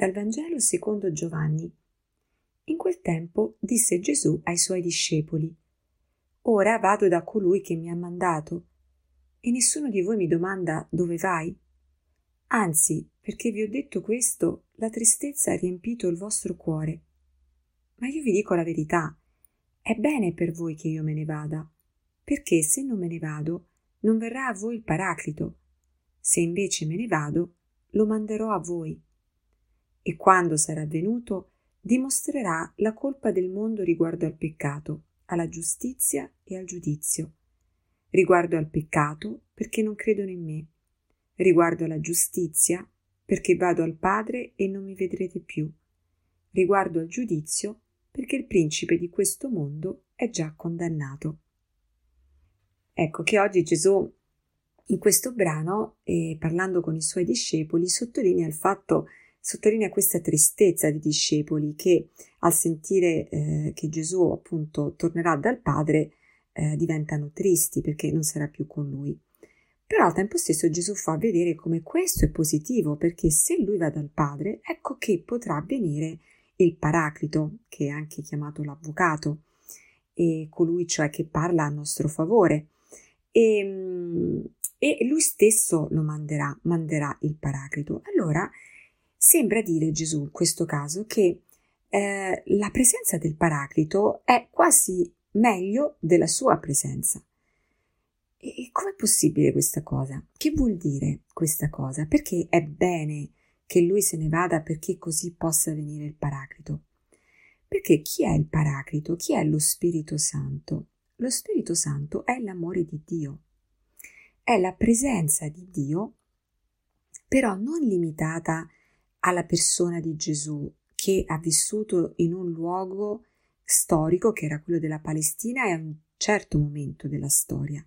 Dal Vangelo secondo Giovanni. In quel tempo disse Gesù ai suoi discepoli, Ora vado da colui che mi ha mandato, e nessuno di voi mi domanda dove vai? Anzi, perché vi ho detto questo, la tristezza ha riempito il vostro cuore. Ma io vi dico la verità, è bene per voi che io me ne vada, perché se non me ne vado, non verrà a voi il Paraclito. Se invece me ne vado, lo manderò a voi e quando sarà venuto dimostrerà la colpa del mondo riguardo al peccato, alla giustizia e al giudizio. Riguardo al peccato perché non credono in me, riguardo alla giustizia perché vado al Padre e non mi vedrete più, riguardo al giudizio perché il principe di questo mondo è già condannato. Ecco che oggi Gesù in questo brano, eh, parlando con i suoi discepoli, sottolinea il fatto che sottolinea questa tristezza dei discepoli che al sentire eh, che Gesù appunto tornerà dal Padre eh, diventano tristi perché non sarà più con lui. Però al tempo stesso Gesù fa vedere come questo è positivo perché se lui va dal Padre, ecco che potrà venire il Paraclito, che è anche chiamato l'avvocato, e colui cioè che parla a nostro favore. E, ehm, e lui stesso lo manderà, manderà il Paraclito. Allora Sembra dire Gesù in questo caso che eh, la presenza del Paraclito è quasi meglio della sua presenza. E com'è possibile questa cosa? Che vuol dire questa cosa? Perché è bene che lui se ne vada perché così possa venire il Paraclito? Perché chi è il Paraclito? Chi è lo Spirito Santo? Lo Spirito Santo è l'amore di Dio, è la presenza di Dio, però non limitata alla persona di Gesù che ha vissuto in un luogo storico che era quello della Palestina e a un certo momento della storia.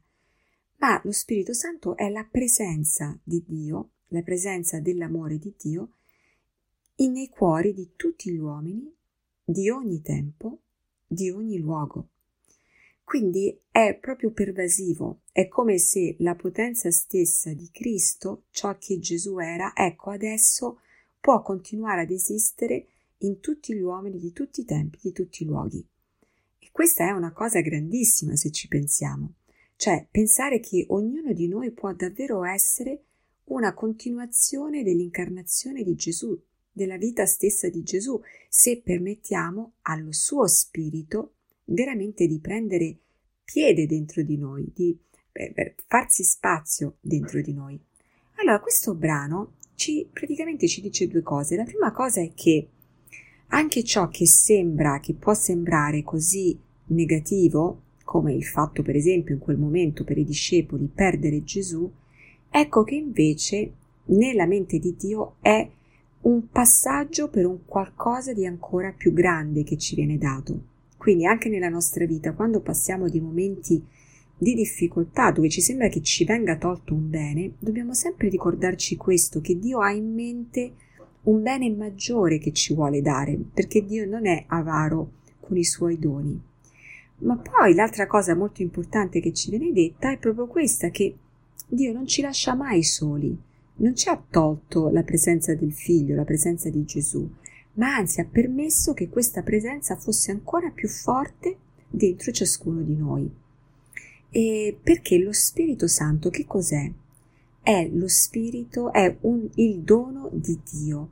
Ma lo Spirito Santo è la presenza di Dio, la presenza dell'amore di Dio nei cuori di tutti gli uomini, di ogni tempo, di ogni luogo. Quindi è proprio pervasivo, è come se la potenza stessa di Cristo, ciò che Gesù era, ecco adesso può continuare ad esistere in tutti gli uomini di tutti i tempi, di tutti i luoghi. E questa è una cosa grandissima se ci pensiamo, cioè pensare che ognuno di noi può davvero essere una continuazione dell'incarnazione di Gesù, della vita stessa di Gesù, se permettiamo allo suo spirito veramente di prendere piede dentro di noi, di beh, farsi spazio dentro di noi. Allora, questo brano ci, praticamente ci dice due cose. La prima cosa è che anche ciò che sembra, che può sembrare così negativo, come il fatto per esempio in quel momento per i discepoli perdere Gesù, ecco che invece nella mente di Dio è un passaggio per un qualcosa di ancora più grande che ci viene dato. Quindi anche nella nostra vita, quando passiamo di momenti di difficoltà dove ci sembra che ci venga tolto un bene, dobbiamo sempre ricordarci questo, che Dio ha in mente un bene maggiore che ci vuole dare, perché Dio non è avaro con i suoi doni. Ma poi l'altra cosa molto importante che ci viene detta è proprio questa, che Dio non ci lascia mai soli, non ci ha tolto la presenza del figlio, la presenza di Gesù, ma anzi ha permesso che questa presenza fosse ancora più forte dentro ciascuno di noi. E perché lo Spirito Santo che cos'è? È lo Spirito, è un, il dono di Dio,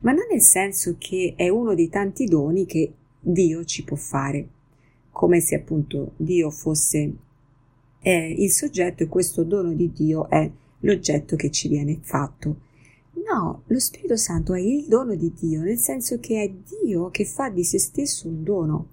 ma non nel senso che è uno dei tanti doni che Dio ci può fare, come se appunto Dio fosse eh, il soggetto e questo dono di Dio è l'oggetto che ci viene fatto. No, lo Spirito Santo è il dono di Dio, nel senso che è Dio che fa di se stesso un dono.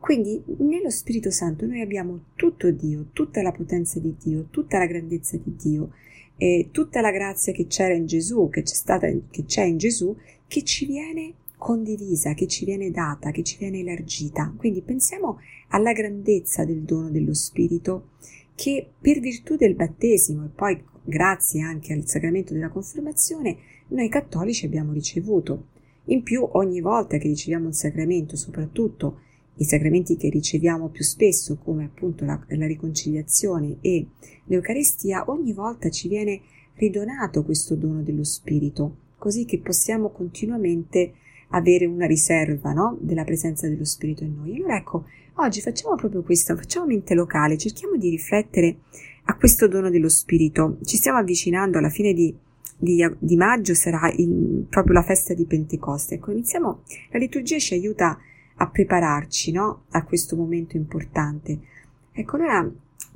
Quindi nello Spirito Santo noi abbiamo tutto Dio, tutta la potenza di Dio, tutta la grandezza di Dio, e tutta la grazia che c'era in Gesù, che c'è stata, che c'è in Gesù, che ci viene condivisa, che ci viene data, che ci viene elargita. Quindi pensiamo alla grandezza del dono dello Spirito che per virtù del battesimo e poi grazie anche al sacramento della confermazione noi cattolici abbiamo ricevuto. In più ogni volta che riceviamo un sacramento, soprattutto i sacramenti che riceviamo più spesso, come appunto la, la riconciliazione e l'Eucaristia, ogni volta ci viene ridonato questo dono dello Spirito, così che possiamo continuamente avere una riserva no? della presenza dello Spirito in noi. Allora ecco, oggi facciamo proprio questo, facciamo mente locale, cerchiamo di riflettere a questo dono dello Spirito. Ci stiamo avvicinando alla fine di, di, di maggio, sarà il, proprio la festa di Pentecoste. Ecco, iniziamo, la liturgia ci aiuta a prepararci no? a questo momento importante. Ecco, allora,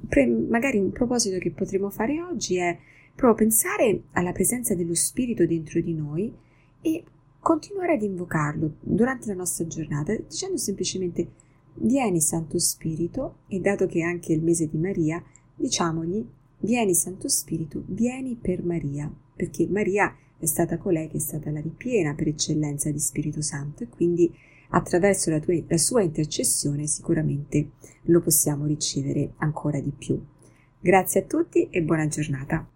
pre, magari un proposito che potremo fare oggi è proprio pensare alla presenza dello Spirito dentro di noi e continuare ad invocarlo durante la nostra giornata dicendo semplicemente vieni Santo Spirito e dato che è anche il mese di Maria diciamogli vieni Santo Spirito vieni per Maria perché Maria è stata colei che è stata la ripiena per eccellenza di Spirito Santo e quindi attraverso la, tua, la sua intercessione sicuramente lo possiamo ricevere ancora di più. Grazie a tutti e buona giornata.